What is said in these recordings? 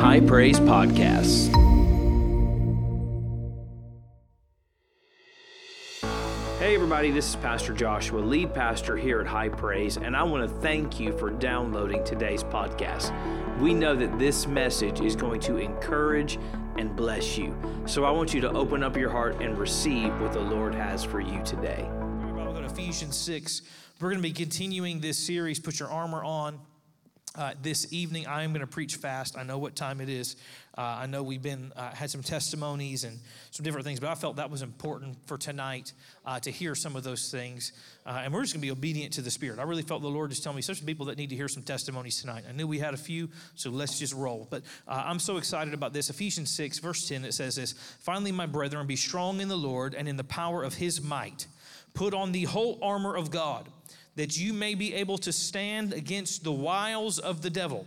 High Praise Podcasts. Hey, everybody, this is Pastor Joshua, lead pastor here at High Praise, and I want to thank you for downloading today's podcast. We know that this message is going to encourage and bless you. So I want you to open up your heart and receive what the Lord has for you today. We'll go to Ephesians 6. We're going to be continuing this series, Put Your Armor On. Uh, this evening, I am going to preach fast. I know what time it is. Uh, I know we've been uh, had some testimonies and some different things, but I felt that was important for tonight uh, to hear some of those things. Uh, and we're just going to be obedient to the Spirit. I really felt the Lord just telling me, such people that need to hear some testimonies tonight. I knew we had a few, so let's just roll. But uh, I'm so excited about this. Ephesians 6, verse 10, it says this Finally, my brethren, be strong in the Lord and in the power of his might. Put on the whole armor of God that you may be able to stand against the wiles of the devil.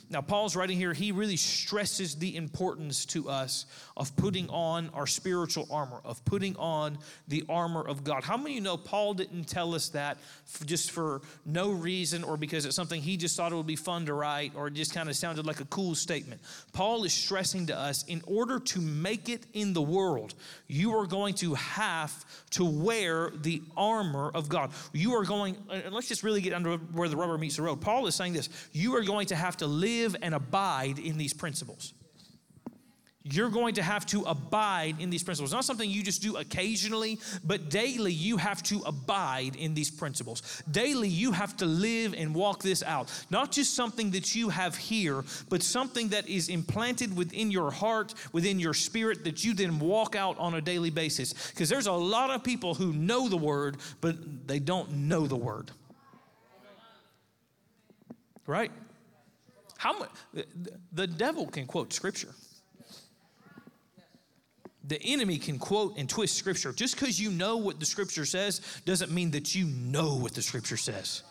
Now, Paul's writing here, he really stresses the importance to us of putting on our spiritual armor, of putting on the armor of God. How many of you know Paul didn't tell us that for just for no reason or because it's something he just thought it would be fun to write or it just kind of sounded like a cool statement? Paul is stressing to us in order to make it in the world, you are going to have to wear the armor of God. You are going, and let's just really get under where the rubber meets the road. Paul is saying this you are going to have to live live and abide in these principles. You're going to have to abide in these principles. Not something you just do occasionally, but daily you have to abide in these principles. Daily you have to live and walk this out. Not just something that you have here, but something that is implanted within your heart, within your spirit, that you then walk out on a daily basis. Because there's a lot of people who know the word, but they don't know the word. Right? How much? The, devil can quote scripture. The enemy can quote and twist scripture. Just because you know what the scripture says doesn't mean that you know what the scripture says.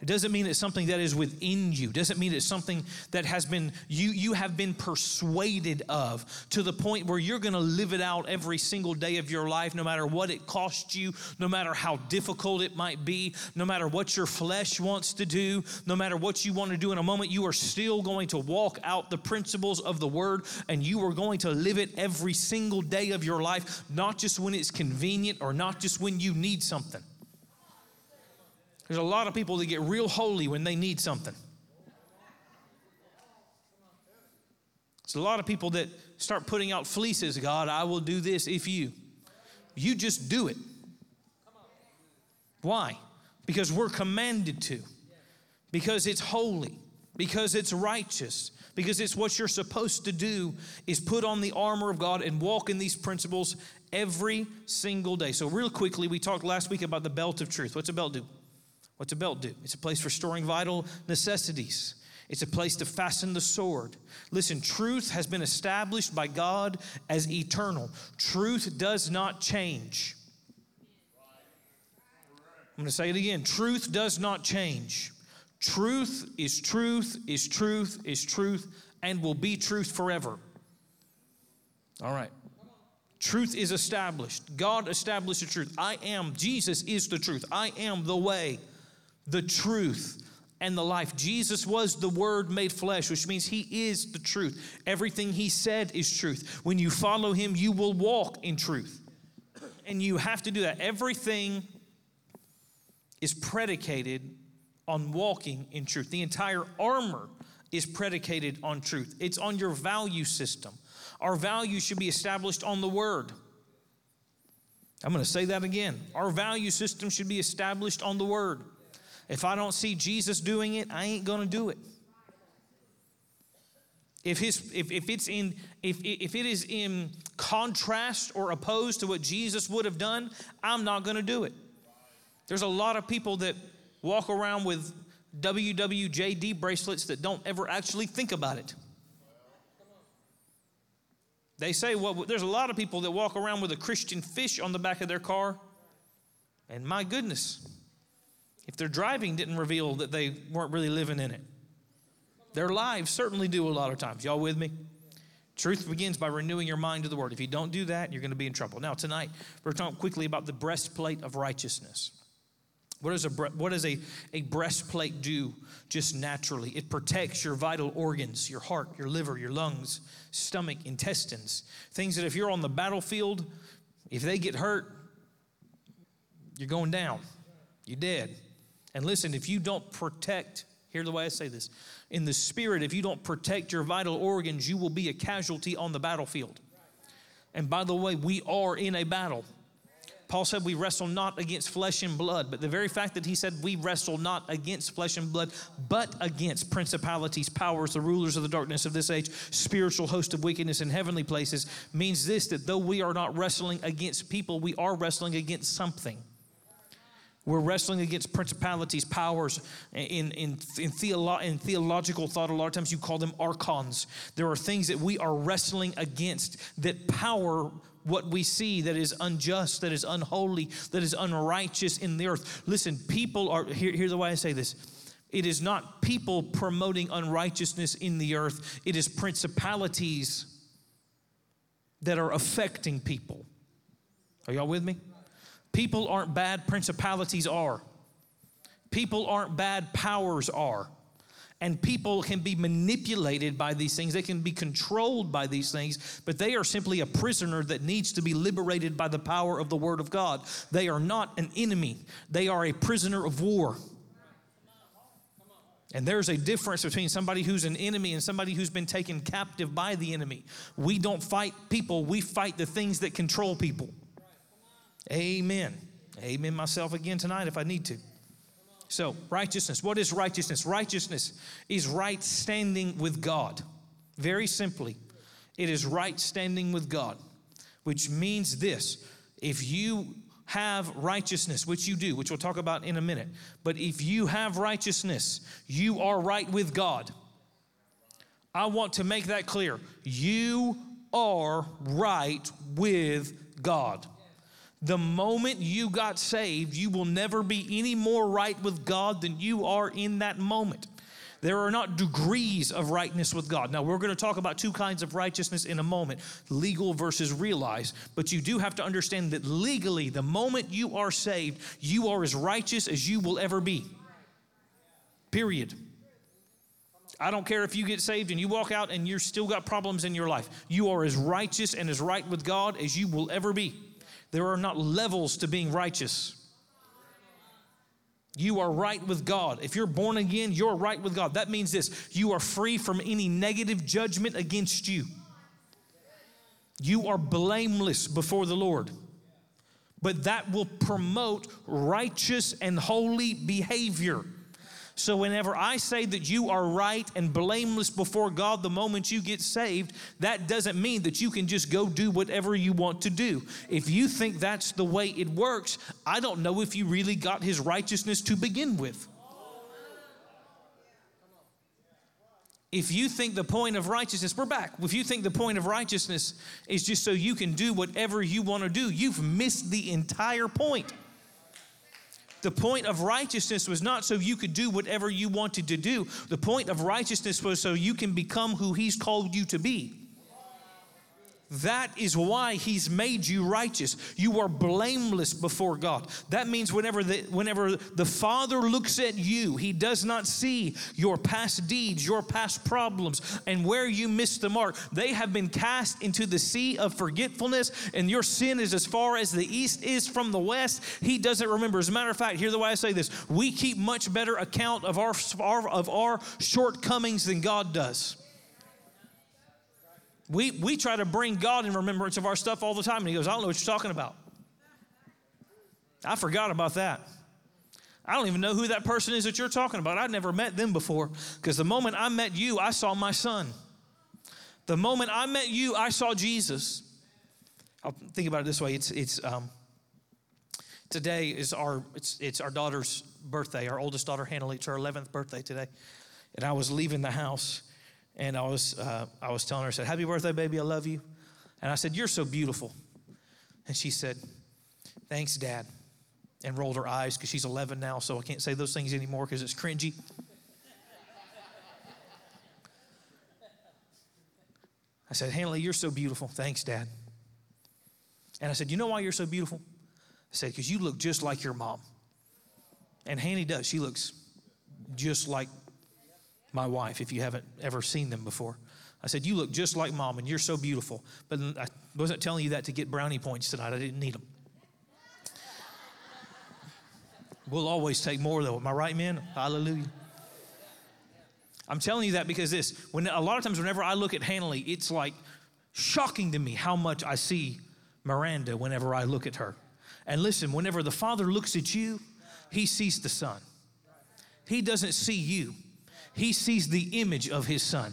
It doesn't mean it's something that is within you. It doesn't mean it's something that has been you you have been persuaded of to the point where you're going to live it out every single day of your life no matter what it costs you, no matter how difficult it might be, no matter what your flesh wants to do, no matter what you want to do in a moment, you are still going to walk out the principles of the word and you are going to live it every single day of your life, not just when it's convenient or not just when you need something. There's a lot of people that get real holy when they need something. It's a lot of people that start putting out fleeces God, I will do this if you. You just do it. Why? Because we're commanded to, because it's holy, because it's righteous, because it's what you're supposed to do is put on the armor of God and walk in these principles every single day. So, real quickly, we talked last week about the belt of truth. What's a belt do? What's a belt do? It's a place for storing vital necessities. It's a place to fasten the sword. Listen, truth has been established by God as eternal. Truth does not change. I'm going to say it again. Truth does not change. Truth is truth, is truth, is truth, and will be truth forever. All right. Truth is established. God established the truth. I am, Jesus is the truth. I am the way the truth, and the life. Jesus was the Word made flesh, which means He is the truth. Everything He said is truth. When you follow Him, you will walk in truth. And you have to do that. Everything is predicated on walking in truth. The entire armor is predicated on truth, it's on your value system. Our value should be established on the Word. I'm going to say that again. Our value system should be established on the Word. If I don't see Jesus doing it, I ain't going to do it. If, his, if, if, it's in, if, if it is in contrast or opposed to what Jesus would have done, I'm not going to do it. There's a lot of people that walk around with WWJD bracelets that don't ever actually think about it. They say, well, there's a lot of people that walk around with a Christian fish on the back of their car. And my goodness, if their driving didn't reveal that they weren't really living in it. Their lives certainly do a lot of times. Y'all with me? Truth begins by renewing your mind to the word. If you don't do that, you're going to be in trouble. Now, tonight, we're talking quickly about the breastplate of righteousness. What does, a, what does a, a breastplate do just naturally? It protects your vital organs, your heart, your liver, your lungs, stomach, intestines. Things that if you're on the battlefield, if they get hurt, you're going down. You're dead. And listen, if you don't protect, hear the way I say this in the spirit, if you don't protect your vital organs, you will be a casualty on the battlefield. And by the way, we are in a battle. Paul said we wrestle not against flesh and blood, but the very fact that he said we wrestle not against flesh and blood, but against principalities, powers, the rulers of the darkness of this age, spiritual host of wickedness in heavenly places, means this that though we are not wrestling against people, we are wrestling against something. We're wrestling against principalities, powers. In, in, in, theolo- in theological thought, a lot of times you call them archons. There are things that we are wrestling against that power what we see that is unjust, that is unholy, that is unrighteous in the earth. Listen, people are, here, here's the way I say this. It is not people promoting unrighteousness in the earth, it is principalities that are affecting people. Are y'all with me? People aren't bad, principalities are. People aren't bad, powers are. And people can be manipulated by these things. They can be controlled by these things, but they are simply a prisoner that needs to be liberated by the power of the Word of God. They are not an enemy, they are a prisoner of war. And there's a difference between somebody who's an enemy and somebody who's been taken captive by the enemy. We don't fight people, we fight the things that control people. Amen. Amen myself again tonight if I need to. So, righteousness. What is righteousness? Righteousness is right standing with God. Very simply, it is right standing with God, which means this if you have righteousness, which you do, which we'll talk about in a minute, but if you have righteousness, you are right with God. I want to make that clear. You are right with God. The moment you got saved, you will never be any more right with God than you are in that moment. There are not degrees of rightness with God. Now, we're going to talk about two kinds of righteousness in a moment legal versus realized. But you do have to understand that legally, the moment you are saved, you are as righteous as you will ever be. Period. I don't care if you get saved and you walk out and you're still got problems in your life. You are as righteous and as right with God as you will ever be. There are not levels to being righteous. You are right with God. If you're born again, you're right with God. That means this you are free from any negative judgment against you. You are blameless before the Lord. But that will promote righteous and holy behavior. So, whenever I say that you are right and blameless before God the moment you get saved, that doesn't mean that you can just go do whatever you want to do. If you think that's the way it works, I don't know if you really got His righteousness to begin with. If you think the point of righteousness, we're back. If you think the point of righteousness is just so you can do whatever you want to do, you've missed the entire point. The point of righteousness was not so you could do whatever you wanted to do. The point of righteousness was so you can become who He's called you to be. That is why he's made you righteous. You are blameless before God. That means whenever the, whenever the Father looks at you, he does not see your past deeds, your past problems, and where you missed the mark. They have been cast into the sea of forgetfulness, and your sin is as far as the east is from the west. He doesn't remember. As a matter of fact, here's the way I say this we keep much better account of our, of our shortcomings than God does. We, we try to bring God in remembrance of our stuff all the time. And he goes, I don't know what you're talking about. I forgot about that. I don't even know who that person is that you're talking about. I'd never met them before because the moment I met you, I saw my son. The moment I met you, I saw Jesus. I'll think about it this way. It's, it's, um, today is our, it's, it's our daughter's birthday, our oldest daughter, Hannah It's her 11th birthday today. And I was leaving the house and I was, uh, I was telling her, I said, happy birthday, baby, I love you. And I said, you're so beautiful. And she said, thanks, dad and rolled her eyes because she's 11 now, so I can't say those things anymore because it's cringy. I said, Hanley, you're so beautiful. Thanks, Dad. And I said, You know why you're so beautiful? I said, Because you look just like your mom. And Hanny does. She looks just like my wife, if you haven't ever seen them before. I said, You look just like mom, and you're so beautiful. But I wasn't telling you that to get brownie points tonight. I didn't need them. We'll always take more, though. Am I right, man? Hallelujah. I'm telling you that because this, when a lot of times, whenever I look at Hanley, it's like shocking to me how much I see Miranda whenever I look at her. And listen, whenever the Father looks at you, he sees the Son. He doesn't see you, he sees the image of his Son.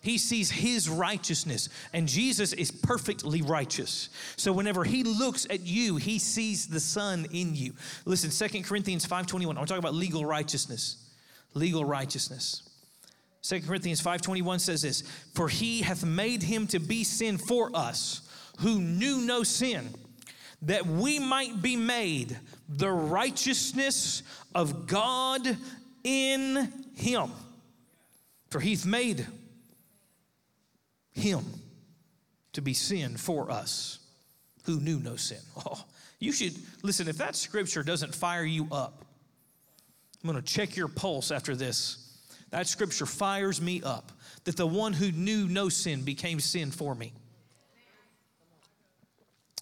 He sees his righteousness, and Jesus is perfectly righteous. So whenever he looks at you, he sees the Son in you. Listen, Second Corinthians 5:21. I'm talking about legal righteousness. Legal righteousness. 2 Corinthians 5:21 says this, "For he hath made him to be sin for us, who knew no sin, that we might be made the righteousness of God in him." For he's made him to be sin for us who knew no sin. Oh, you should listen, if that scripture doesn't fire you up, I'm going to check your pulse after this. That scripture fires me up that the one who knew no sin became sin for me.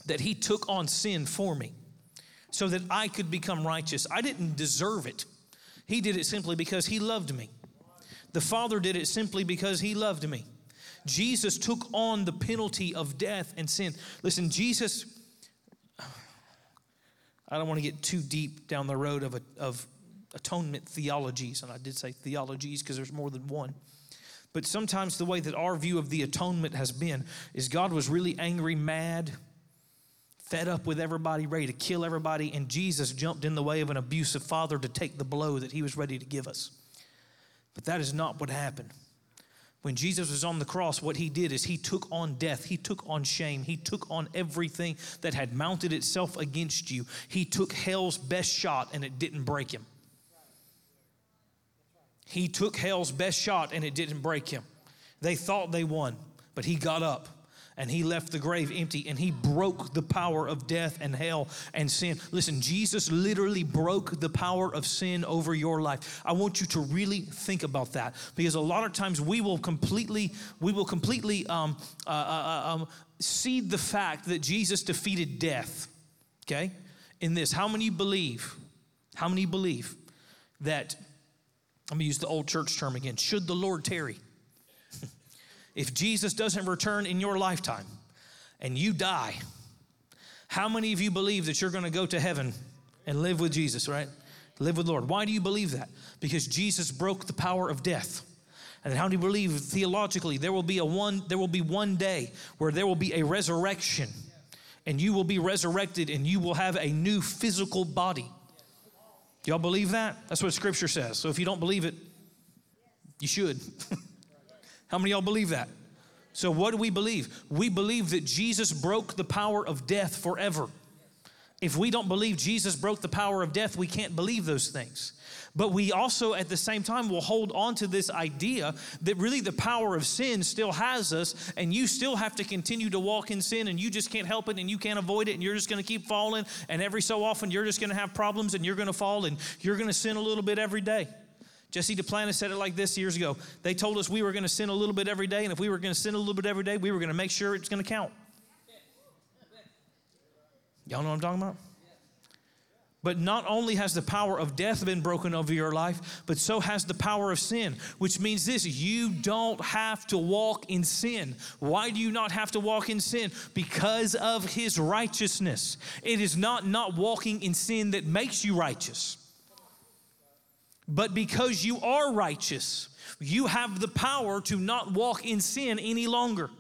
That he took on sin for me so that I could become righteous. I didn't deserve it. He did it simply because he loved me. The Father did it simply because he loved me. Jesus took on the penalty of death and sin. Listen, Jesus, I don't want to get too deep down the road of, a, of atonement theologies, and I did say theologies because there's more than one. But sometimes the way that our view of the atonement has been is God was really angry, mad, fed up with everybody, ready to kill everybody, and Jesus jumped in the way of an abusive father to take the blow that he was ready to give us. But that is not what happened. When Jesus was on the cross, what he did is he took on death, he took on shame, he took on everything that had mounted itself against you. He took hell's best shot and it didn't break him. He took hell's best shot and it didn't break him. They thought they won, but he got up and he left the grave empty and he broke the power of death and hell and sin. Listen, Jesus literally broke the power of sin over your life. I want you to really think about that because a lot of times we will completely, we will completely um, uh, uh, uh um, cede the fact that Jesus defeated death. Okay, in this, how many believe? How many believe that? I'm gonna use the old church term again. Should the Lord tarry? If Jesus doesn't return in your lifetime and you die, how many of you believe that you're going to go to heaven and live with Jesus, right? Live with Lord. Why do you believe that? Because Jesus broke the power of death. And how do you believe theologically there will be a one there will be one day where there will be a resurrection and you will be resurrected and you will have a new physical body. Y'all believe that? That's what scripture says. So if you don't believe it, you should. How many y'all believe that? So, what do we believe? We believe that Jesus broke the power of death forever. If we don't believe Jesus broke the power of death, we can't believe those things. But we also, at the same time, will hold on to this idea that really the power of sin still has us, and you still have to continue to walk in sin, and you just can't help it, and you can't avoid it, and you're just gonna keep falling, and every so often you're just gonna have problems, and you're gonna fall, and you're gonna sin a little bit every day. Jesse Duplantis said it like this years ago. They told us we were going to sin a little bit every day, and if we were going to sin a little bit every day, we were going to make sure it's going to count. Y'all know what I'm talking about? But not only has the power of death been broken over your life, but so has the power of sin, which means this you don't have to walk in sin. Why do you not have to walk in sin? Because of his righteousness. It is not not walking in sin that makes you righteous. But because you are righteous, you have the power to not walk in sin any longer.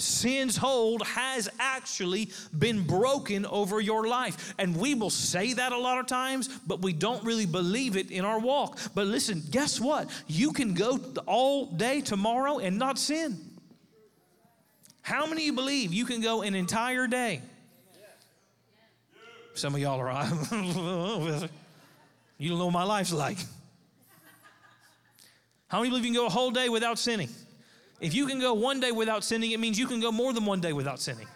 Sin's hold has actually been broken over your life. And we will say that a lot of times, but we don't really believe it in our walk. But listen, guess what? You can go all day tomorrow and not sin. How many you believe you can go an entire day? Some of y'all are, you don't know what my life's like. How many believe you can go a whole day without sinning? If you can go one day without sinning, it means you can go more than one day without sinning.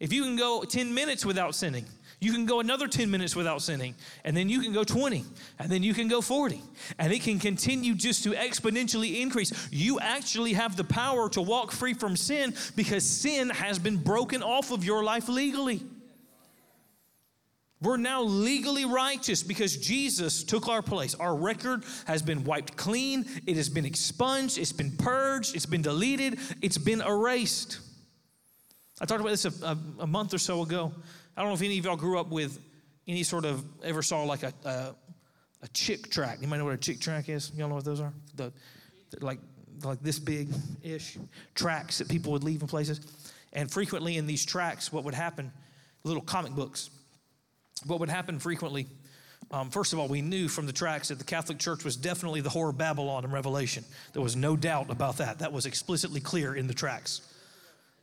If you can go 10 minutes without sinning, you can go another 10 minutes without sinning, and then you can go 20, and then you can go 40, and it can continue just to exponentially increase. You actually have the power to walk free from sin because sin has been broken off of your life legally. We're now legally righteous because Jesus took our place. Our record has been wiped clean, it has been expunged, it's been purged, it's been deleted, it's been erased. I talked about this a, a, a month or so ago. I don't know if any of y'all grew up with any sort of, ever saw like a, a, a Chick tract. You might know what a Chick tract is? Y'all know what those are? The, like, like this big ish tracts that people would leave in places. And frequently in these tracts, what would happen, little comic books what would happen frequently, um, first of all, we knew from the tracts that the Catholic Church was definitely the whore of Babylon in Revelation. There was no doubt about that. That was explicitly clear in the tracts.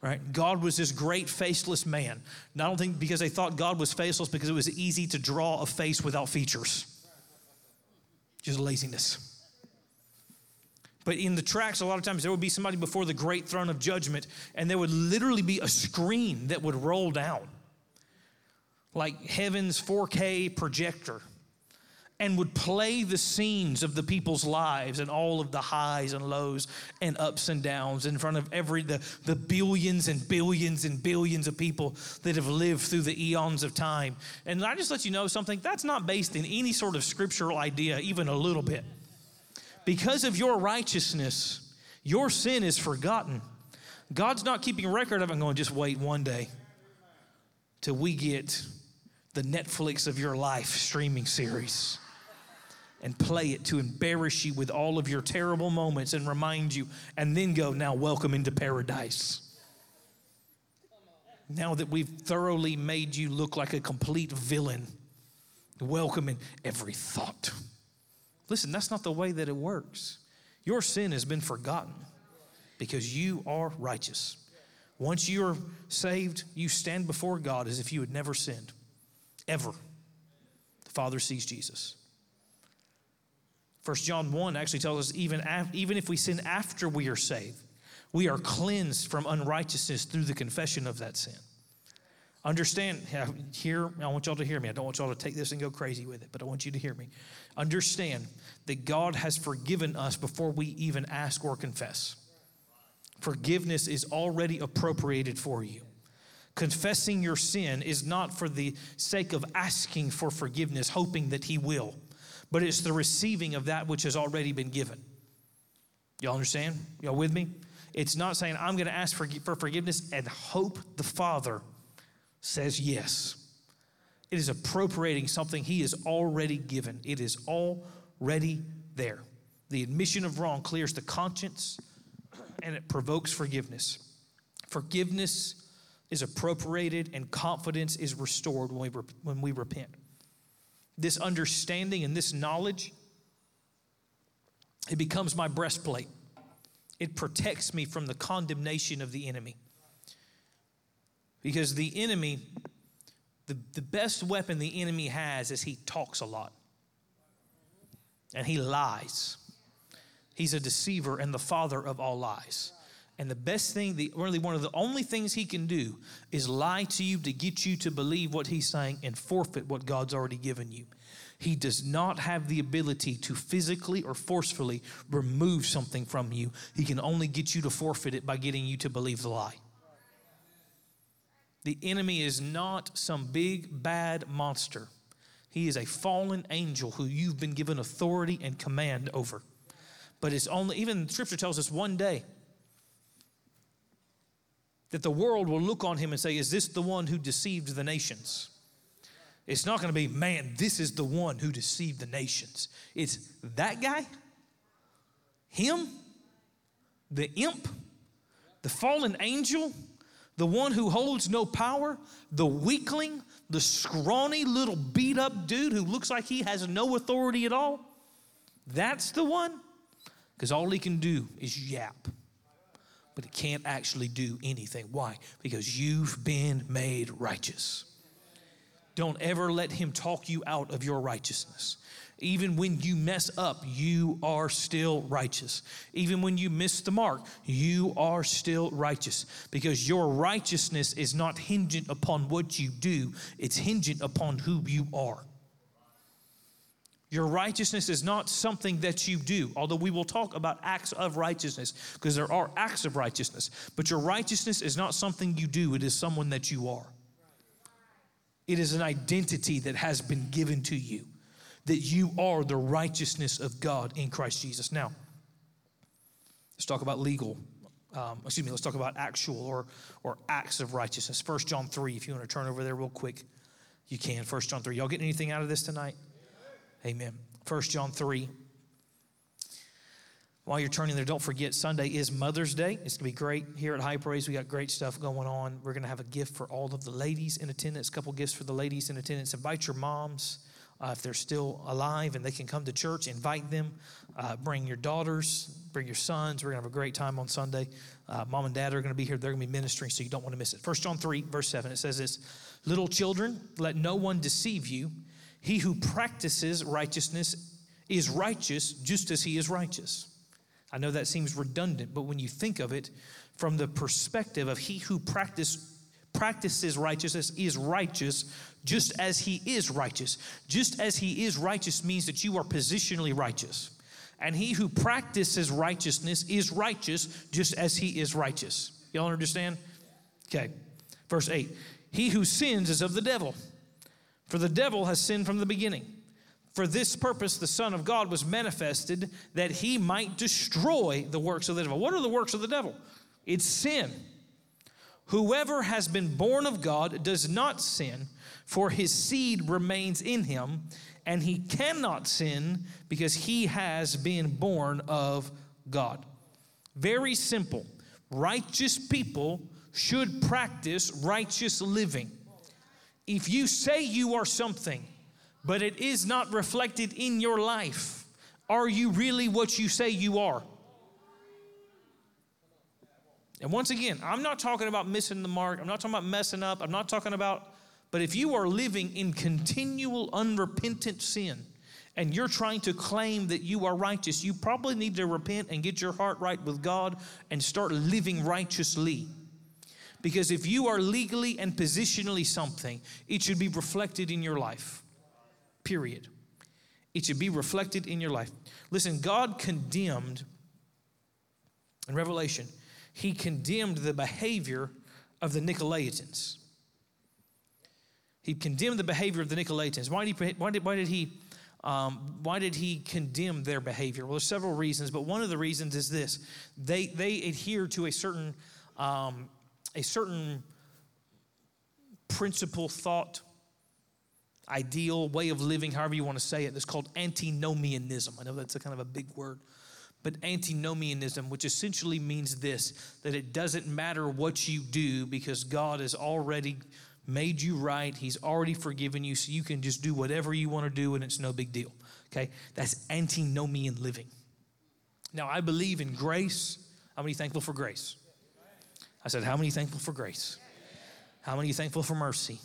Right? God was this great faceless man. Don't think because they thought God was faceless because it was easy to draw a face without features. Just laziness. But in the tracts, a lot of times there would be somebody before the great throne of judgment, and there would literally be a screen that would roll down like heaven's 4K projector and would play the scenes of the people's lives and all of the highs and lows and ups and downs in front of every the, the billions and billions and billions of people that have lived through the eons of time. And i just let you know something that's not based in any sort of scriptural idea even a little bit. Because of your righteousness your sin is forgotten. God's not keeping record of it and going just wait one day till we get the Netflix of your life streaming series and play it to embarrass you with all of your terrible moments and remind you, and then go, now welcome into paradise. Now that we've thoroughly made you look like a complete villain, welcome in every thought. Listen, that's not the way that it works. Your sin has been forgotten because you are righteous. Once you're saved, you stand before God as if you had never sinned ever. The Father sees Jesus. First John 1 actually tells us even, af- even if we sin after we are saved, we are cleansed from unrighteousness through the confession of that sin. Understand, here, I want y'all to hear me. I don't want y'all to take this and go crazy with it, but I want you to hear me. Understand that God has forgiven us before we even ask or confess. Forgiveness is already appropriated for you. Confessing your sin is not for the sake of asking for forgiveness, hoping that He will, but it's the receiving of that which has already been given. Y'all understand? Y'all with me? It's not saying, I'm going to ask for, for forgiveness and hope the Father says yes. It is appropriating something He has already given, it is already there. The admission of wrong clears the conscience and it provokes forgiveness. Forgiveness is appropriated and confidence is restored when we, when we repent. This understanding and this knowledge, it becomes my breastplate. It protects me from the condemnation of the enemy. Because the enemy, the, the best weapon the enemy has is he talks a lot and he lies. He's a deceiver and the father of all lies. And the best thing, the, really one of the only things he can do is lie to you to get you to believe what he's saying and forfeit what God's already given you. He does not have the ability to physically or forcefully remove something from you. He can only get you to forfeit it by getting you to believe the lie. The enemy is not some big bad monster. He is a fallen angel who you've been given authority and command over. But it's only, even scripture tells us one day that the world will look on him and say, Is this the one who deceived the nations? It's not going to be, man, this is the one who deceived the nations. It's that guy, him, the imp, the fallen angel, the one who holds no power, the weakling, the scrawny little beat up dude who looks like he has no authority at all. That's the one. Because all he can do is yap, but he can't actually do anything. Why? Because you've been made righteous. Don't ever let him talk you out of your righteousness. Even when you mess up, you are still righteous. Even when you miss the mark, you are still righteous because your righteousness is not hinged upon what you do, it's hinged upon who you are. Your righteousness is not something that you do, although we will talk about acts of righteousness because there are acts of righteousness. But your righteousness is not something you do, it is someone that you are. It is an identity that has been given to you, that you are the righteousness of God in Christ Jesus. Now, let's talk about legal. Um, excuse me, let's talk about actual or, or acts of righteousness. First John 3, if you want to turn over there real quick, you can. First John 3. Y'all getting anything out of this tonight? Amen. First John 3. While you're turning there, don't forget Sunday is Mother's Day. It's going to be great here at High Praise. We got great stuff going on. We're going to have a gift for all of the ladies in attendance, a couple gifts for the ladies in attendance. Invite your moms uh, if they're still alive and they can come to church. Invite them. Uh, bring your daughters, bring your sons. We're going to have a great time on Sunday. Uh, Mom and dad are going to be here. They're going to be ministering, so you don't want to miss it. First John 3, verse 7, it says this Little children, let no one deceive you. He who practices righteousness is righteous just as he is righteous. I know that seems redundant, but when you think of it from the perspective of he who practice, practices righteousness is righteous just as he is righteous. Just as he is righteous means that you are positionally righteous. And he who practices righteousness is righteous just as he is righteous. Y'all understand? Okay. Verse 8 He who sins is of the devil, for the devil has sinned from the beginning. For this purpose, the Son of God was manifested that he might destroy the works of the devil. What are the works of the devil? It's sin. Whoever has been born of God does not sin, for his seed remains in him, and he cannot sin because he has been born of God. Very simple. Righteous people should practice righteous living. If you say you are something, but it is not reflected in your life, are you really what you say you are? And once again, I'm not talking about missing the mark. I'm not talking about messing up. I'm not talking about, but if you are living in continual unrepentant sin and you're trying to claim that you are righteous, you probably need to repent and get your heart right with God and start living righteously. Because if you are legally and positionally something, it should be reflected in your life period. It should be reflected in your life. Listen, God condemned, in Revelation, He condemned the behavior of the Nicolaitans. He condemned the behavior of the Nicolaitans. Why did he, why did, why did he um, why did he condemn their behavior? Well, there's several reasons, but one of the reasons is this: they they adhere to a certain um, a certain principle, thought, ideal way of living, however you want to say it, that's called antinomianism. I know that's a kind of a big word, but antinomianism, which essentially means this that it doesn't matter what you do because God has already made you right, He's already forgiven you, so you can just do whatever you want to do and it's no big deal. Okay? That's antinomian living. Now, I believe in grace. How many thankful for grace? I said, How many thankful for grace? How many thankful for mercy?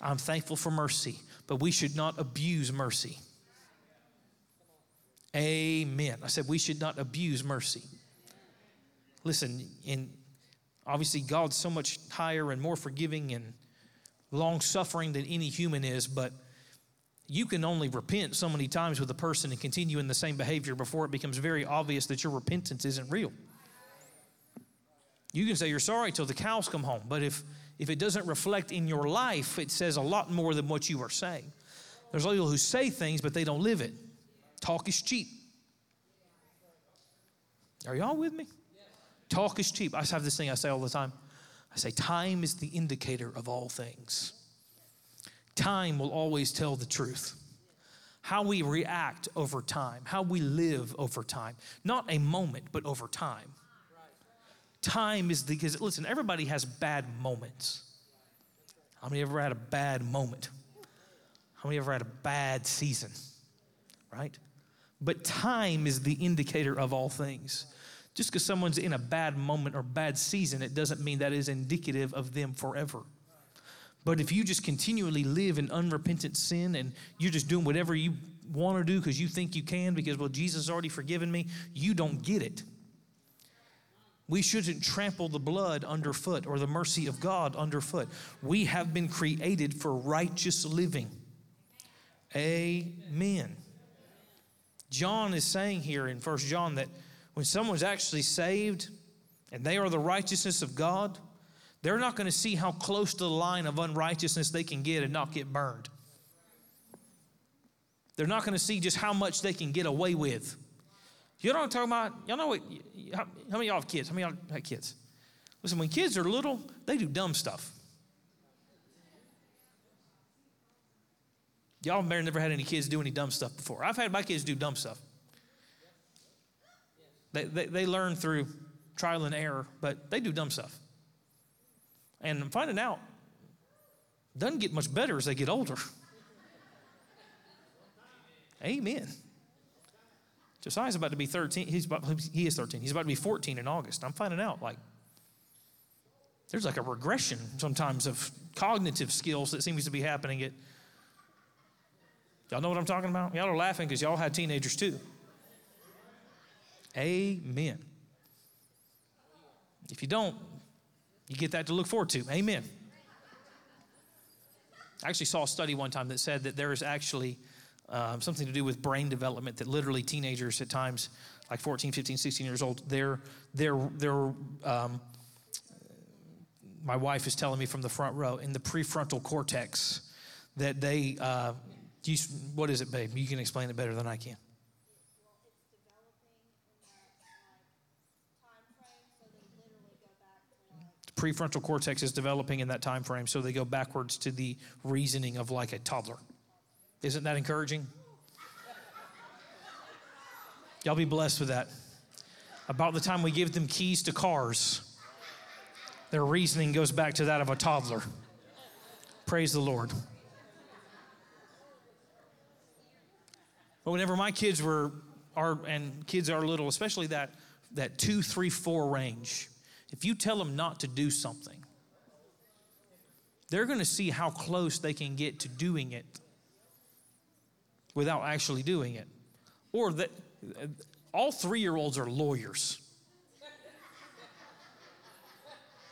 I'm thankful for mercy but we should not abuse mercy. Amen. I said we should not abuse mercy. Listen, in obviously God's so much higher and more forgiving and long suffering than any human is, but you can only repent so many times with a person and continue in the same behavior before it becomes very obvious that your repentance isn't real. You can say you're sorry till the cows come home, but if if it doesn't reflect in your life, it says a lot more than what you are saying. There's people who say things, but they don't live it. Talk is cheap. Are y'all with me? Talk is cheap. I have this thing I say all the time. I say, time is the indicator of all things. time will always tell the truth. How we react over time, how we live over time. Not a moment, but over time. Time is because listen, everybody has bad moments. How many ever had a bad moment? How many ever had a bad season? Right? But time is the indicator of all things. Just because someone's in a bad moment or bad season, it doesn't mean that is indicative of them forever. But if you just continually live in unrepentant sin and you're just doing whatever you want to do because you think you can, because, well, Jesus already forgiven me, you don't get it. We shouldn't trample the blood underfoot or the mercy of God underfoot. We have been created for righteous living. Amen. John is saying here in First John that when someone's actually saved and they are the righteousness of God, they're not going to see how close to the line of unrighteousness they can get and not get burned. They're not going to see just how much they can get away with. You know what I'm talking about? Y'all know what? How, how many y'all have kids? How many y'all have kids? Listen, when kids are little, they do dumb stuff. Y'all have never had any kids do any dumb stuff before. I've had my kids do dumb stuff. They, they, they learn through trial and error, but they do dumb stuff. And I'm finding out, doesn't get much better as they get older. Amen. Josiah's about to be 13. He's about, he is 13. He's about to be 14 in August. I'm finding out like there's like a regression sometimes of cognitive skills that seems to be happening at. Y'all know what I'm talking about? Y'all are laughing because y'all had teenagers too. Amen. If you don't, you get that to look forward to. Amen. I actually saw a study one time that said that there is actually um, something to do with brain development that literally teenagers at times, like 14, 15, 16 years old, they're, they're, they're um, my wife is telling me from the front row, in the prefrontal cortex, that they, uh, what is it, babe? You can explain it better than I can. Prefrontal cortex is developing in that time frame, so they go backwards to the reasoning of like a toddler. Isn't that encouraging? Y'all be blessed with that. About the time we give them keys to cars, their reasoning goes back to that of a toddler. Praise the Lord. But whenever my kids were, are, and kids are little, especially that, that two, three, four range, if you tell them not to do something, they're going to see how close they can get to doing it without actually doing it. Or that all three year olds are lawyers.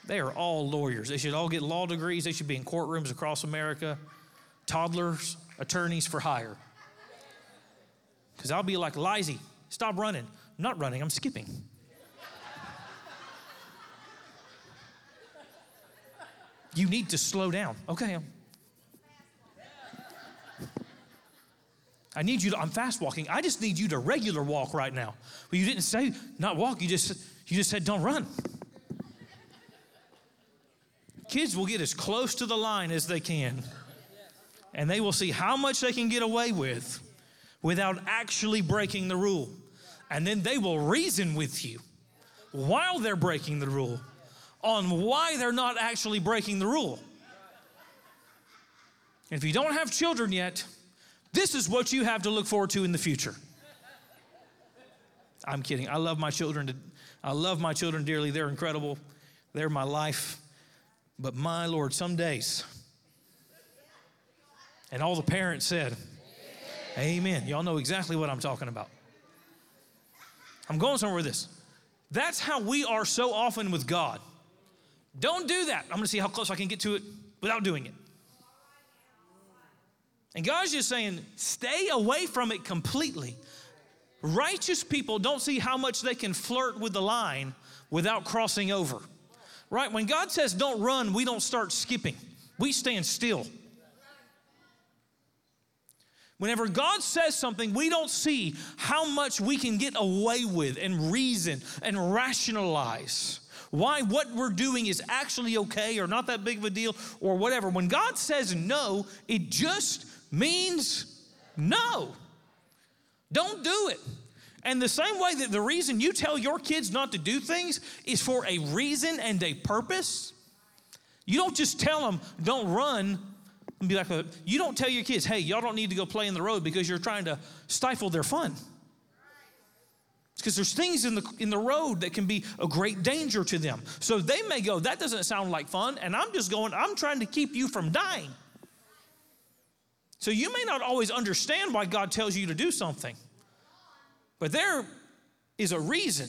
They are all lawyers. They should all get law degrees. They should be in courtrooms across America. Toddlers, attorneys for hire. Because I'll be like, Lizzie, stop running. I'm not running, I'm skipping. You need to slow down. Okay. I need you to, I'm fast walking. I just need you to regular walk right now. Well, you didn't say not walk, you just you just said don't run. Kids will get as close to the line as they can. And they will see how much they can get away with without actually breaking the rule. And then they will reason with you while they're breaking the rule on why they're not actually breaking the rule. If you don't have children yet, this is what you have to look forward to in the future. I'm kidding. I love my children. I love my children dearly. They're incredible. They're my life. But my Lord, some days, and all the parents said, Amen. Y'all know exactly what I'm talking about. I'm going somewhere with this. That's how we are so often with God. Don't do that. I'm going to see how close I can get to it without doing it. And God's just saying, stay away from it completely. Righteous people don't see how much they can flirt with the line without crossing over. Right? When God says don't run, we don't start skipping, we stand still. Whenever God says something, we don't see how much we can get away with and reason and rationalize why what we're doing is actually okay or not that big of a deal or whatever. When God says no, it just means no. Don't do it. And the same way that the reason you tell your kids not to do things is for a reason and a purpose, you don't just tell them, don't run and be like, a, you don't tell your kids, hey, y'all don't need to go play in the road because you're trying to stifle their fun. because there's things in the in the road that can be a great danger to them. So they may go, that doesn't sound like fun, and I'm just going, I'm trying to keep you from dying. So you may not always understand why God tells you to do something. But there is a reason.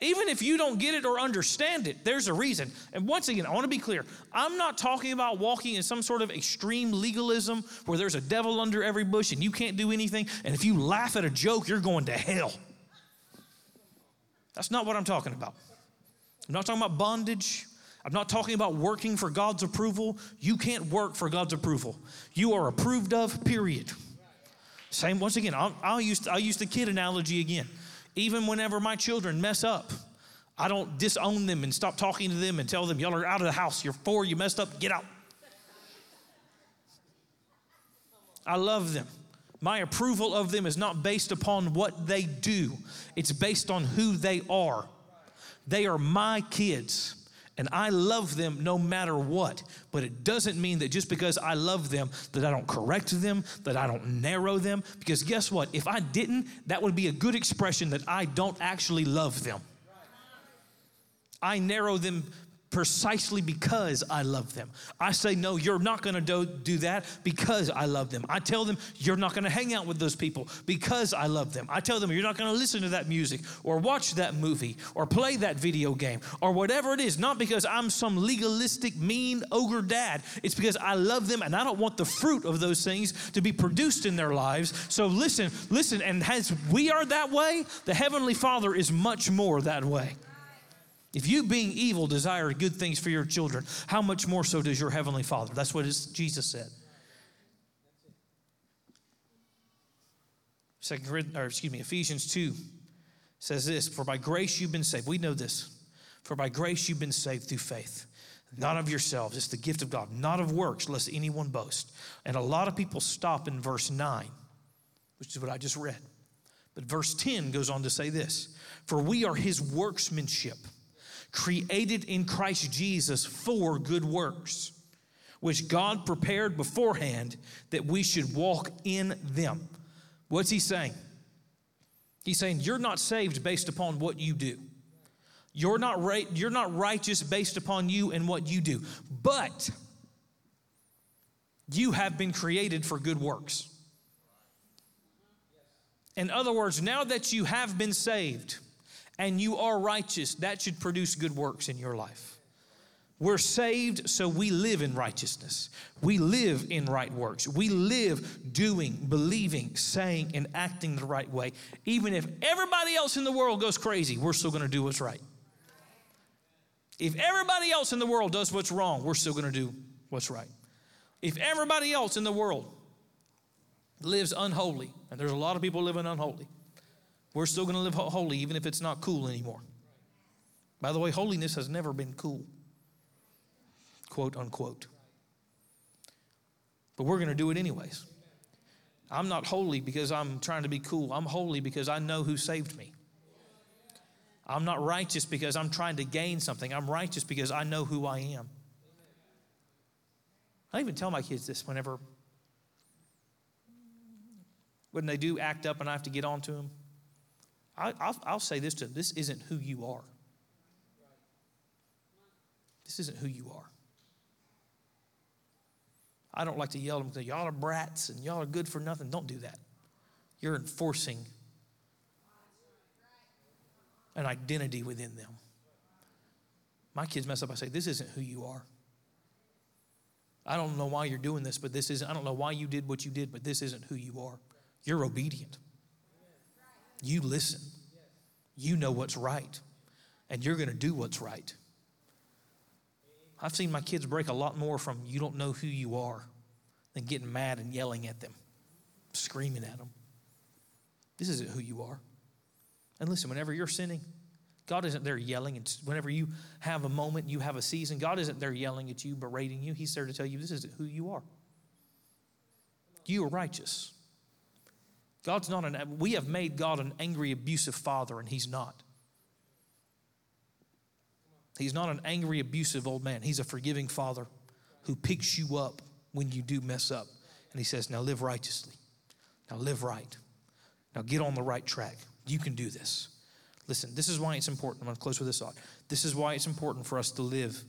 Even if you don't get it or understand it, there's a reason. And once again, I want to be clear. I'm not talking about walking in some sort of extreme legalism where there's a devil under every bush and you can't do anything. And if you laugh at a joke, you're going to hell. That's not what I'm talking about. I'm not talking about bondage. I'm not talking about working for God's approval. You can't work for God's approval. You are approved of, period. Same, once again, I'll, I'll, use, I'll use the kid analogy again. Even whenever my children mess up, I don't disown them and stop talking to them and tell them, y'all are out of the house. You're four, you messed up, get out. I love them. My approval of them is not based upon what they do, it's based on who they are. They are my kids. And I love them no matter what. But it doesn't mean that just because I love them, that I don't correct them, that I don't narrow them. Because guess what? If I didn't, that would be a good expression that I don't actually love them. I narrow them precisely because I love them. I say, no, you're not gonna do, do that because I love them. I tell them, you're not gonna hang out with those people because I love them. I tell them, you're not gonna listen to that music or watch that movie or play that video game or whatever it is, not because I'm some legalistic, mean ogre dad. It's because I love them and I don't want the fruit of those things to be produced in their lives. So listen, listen, and as we are that way, the Heavenly Father is much more that way. If you, being evil, desire good things for your children, how much more so does your heavenly Father? That's what Jesus said. Second, or excuse me, Ephesians 2 says this For by grace you've been saved. We know this. For by grace you've been saved through faith, not of yourselves. It's the gift of God, not of works, lest anyone boast. And a lot of people stop in verse 9, which is what I just read. But verse 10 goes on to say this For we are his workmanship created in Christ Jesus for good works, which God prepared beforehand that we should walk in them. What's he saying? He's saying, You're not saved based upon what you do. You're not, right, you're not righteous based upon you and what you do. But you have been created for good works. In other words, now that you have been saved, and you are righteous, that should produce good works in your life. We're saved, so we live in righteousness. We live in right works. We live doing, believing, saying, and acting the right way. Even if everybody else in the world goes crazy, we're still going to do what's right. If everybody else in the world does what's wrong, we're still going to do what's right. If everybody else in the world lives unholy, and there's a lot of people living unholy, we're still going to live holy even if it's not cool anymore. By the way, holiness has never been cool, quote unquote. But we're going to do it anyways. I'm not holy because I'm trying to be cool. I'm holy because I know who saved me. I'm not righteous because I'm trying to gain something. I'm righteous because I know who I am. I even tell my kids this whenever when they do act up and I have to get on to them. I, will I'll say this to them this isn't who you are. This isn't who you are. I don't like to yell at them, y'all are brats and y'all are good for nothing. Don't do that. You're enforcing an identity within them. My kids mess up. I say, This isn't who you are. I don't know why you're doing this, but this isn't, I don't know why you did what you did, but this isn't who you are. You're obedient. You listen. You know what's right, and you're going to do what's right. I've seen my kids break a lot more from you don't know who you are than getting mad and yelling at them, screaming at them. This isn't who you are. And listen, whenever you're sinning, God isn't there yelling. And whenever you have a moment, you have a season, God isn't there yelling at you, berating you. He's there to tell you this isn't who you are. You are righteous. God's not an, we have made God an angry, abusive father, and He's not. He's not an angry, abusive old man. He's a forgiving father who picks you up when you do mess up. And He says, Now live righteously. Now live right. Now get on the right track. You can do this. Listen, this is why it's important. I'm going to close with this thought. This is why it's important for us to live,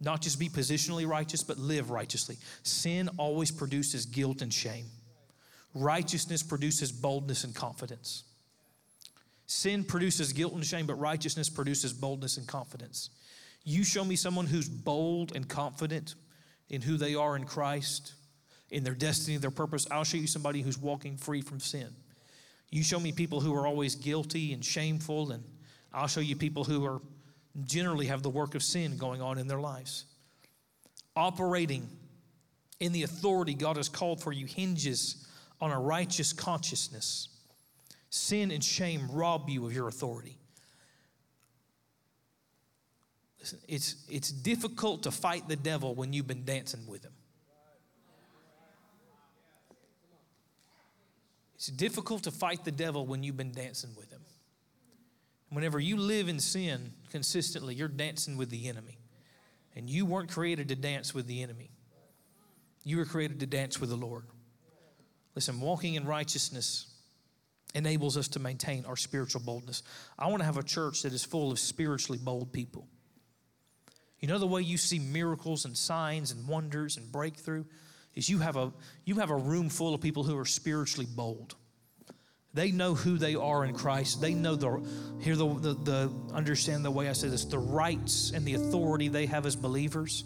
not just be positionally righteous, but live righteously. Sin always produces guilt and shame, righteousness produces boldness and confidence. Sin produces guilt and shame, but righteousness produces boldness and confidence. You show me someone who's bold and confident in who they are in Christ, in their destiny, their purpose. I'll show you somebody who's walking free from sin. You show me people who are always guilty and shameful, and I'll show you people who are generally have the work of sin going on in their lives. Operating in the authority God has called for you hinges on a righteous consciousness. Sin and shame rob you of your authority. Listen, it's, it's difficult to fight the devil when you've been dancing with him. It's difficult to fight the devil when you've been dancing with him. Whenever you live in sin consistently, you're dancing with the enemy. And you weren't created to dance with the enemy, you were created to dance with the Lord. Listen, walking in righteousness enables us to maintain our spiritual boldness. I want to have a church that is full of spiritually bold people. You know the way you see miracles and signs and wonders and breakthrough? is you have a you have a room full of people who are spiritually bold. They know who they are in Christ. They know the hear the, the, the understand the way I say this, the rights and the authority they have as believers.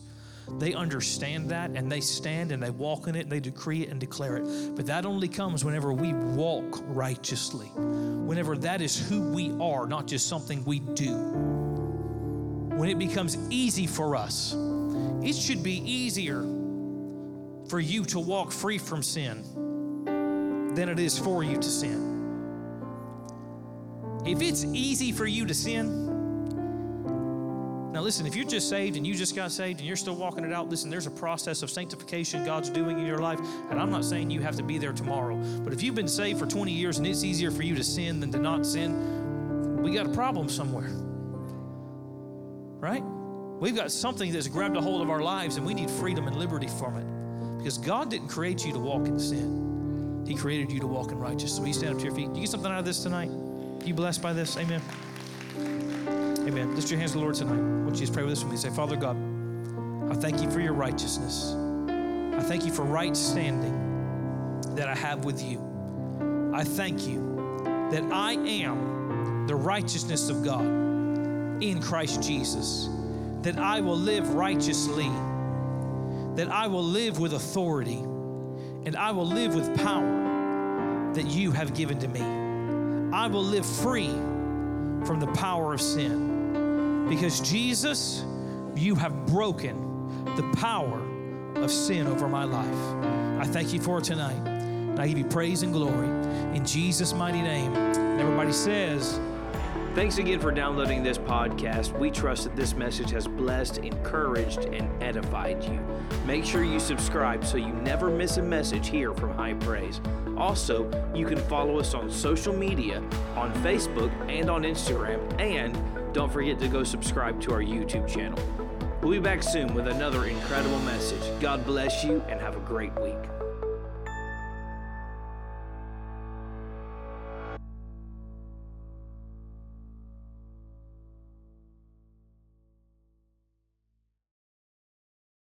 They understand that and they stand and they walk in it and they decree it and declare it. But that only comes whenever we walk righteously. Whenever that is who we are, not just something we do. When it becomes easy for us, it should be easier for you to walk free from sin than it is for you to sin. If it's easy for you to sin, now listen, if you're just saved and you just got saved and you're still walking it out, listen, there's a process of sanctification God's doing in your life. And I'm not saying you have to be there tomorrow. But if you've been saved for 20 years and it's easier for you to sin than to not sin, we got a problem somewhere. Right? We've got something that's grabbed a hold of our lives and we need freedom and liberty from it. Because God didn't create you to walk in sin, He created you to walk in righteousness. So you stand up to your feet. Do you get something out of this tonight? You blessed by this? Amen. Amen. Lift your hands to the Lord tonight. Would you just pray with us with me? Say, Father God, I thank you for your righteousness. I thank you for right standing that I have with you. I thank you that I am the righteousness of God in Christ Jesus, that I will live righteously that I will live with authority and I will live with power that you have given to me. I will live free from the power of sin because Jesus, you have broken the power of sin over my life. I thank you for tonight. And I give you praise and glory in Jesus' mighty name. And everybody says, Thanks again for downloading this podcast. We trust that this message has blessed, encouraged, and edified you. Make sure you subscribe so you never miss a message here from High Praise. Also, you can follow us on social media, on Facebook and on Instagram, and don't forget to go subscribe to our YouTube channel. We'll be back soon with another incredible message. God bless you and have a great week.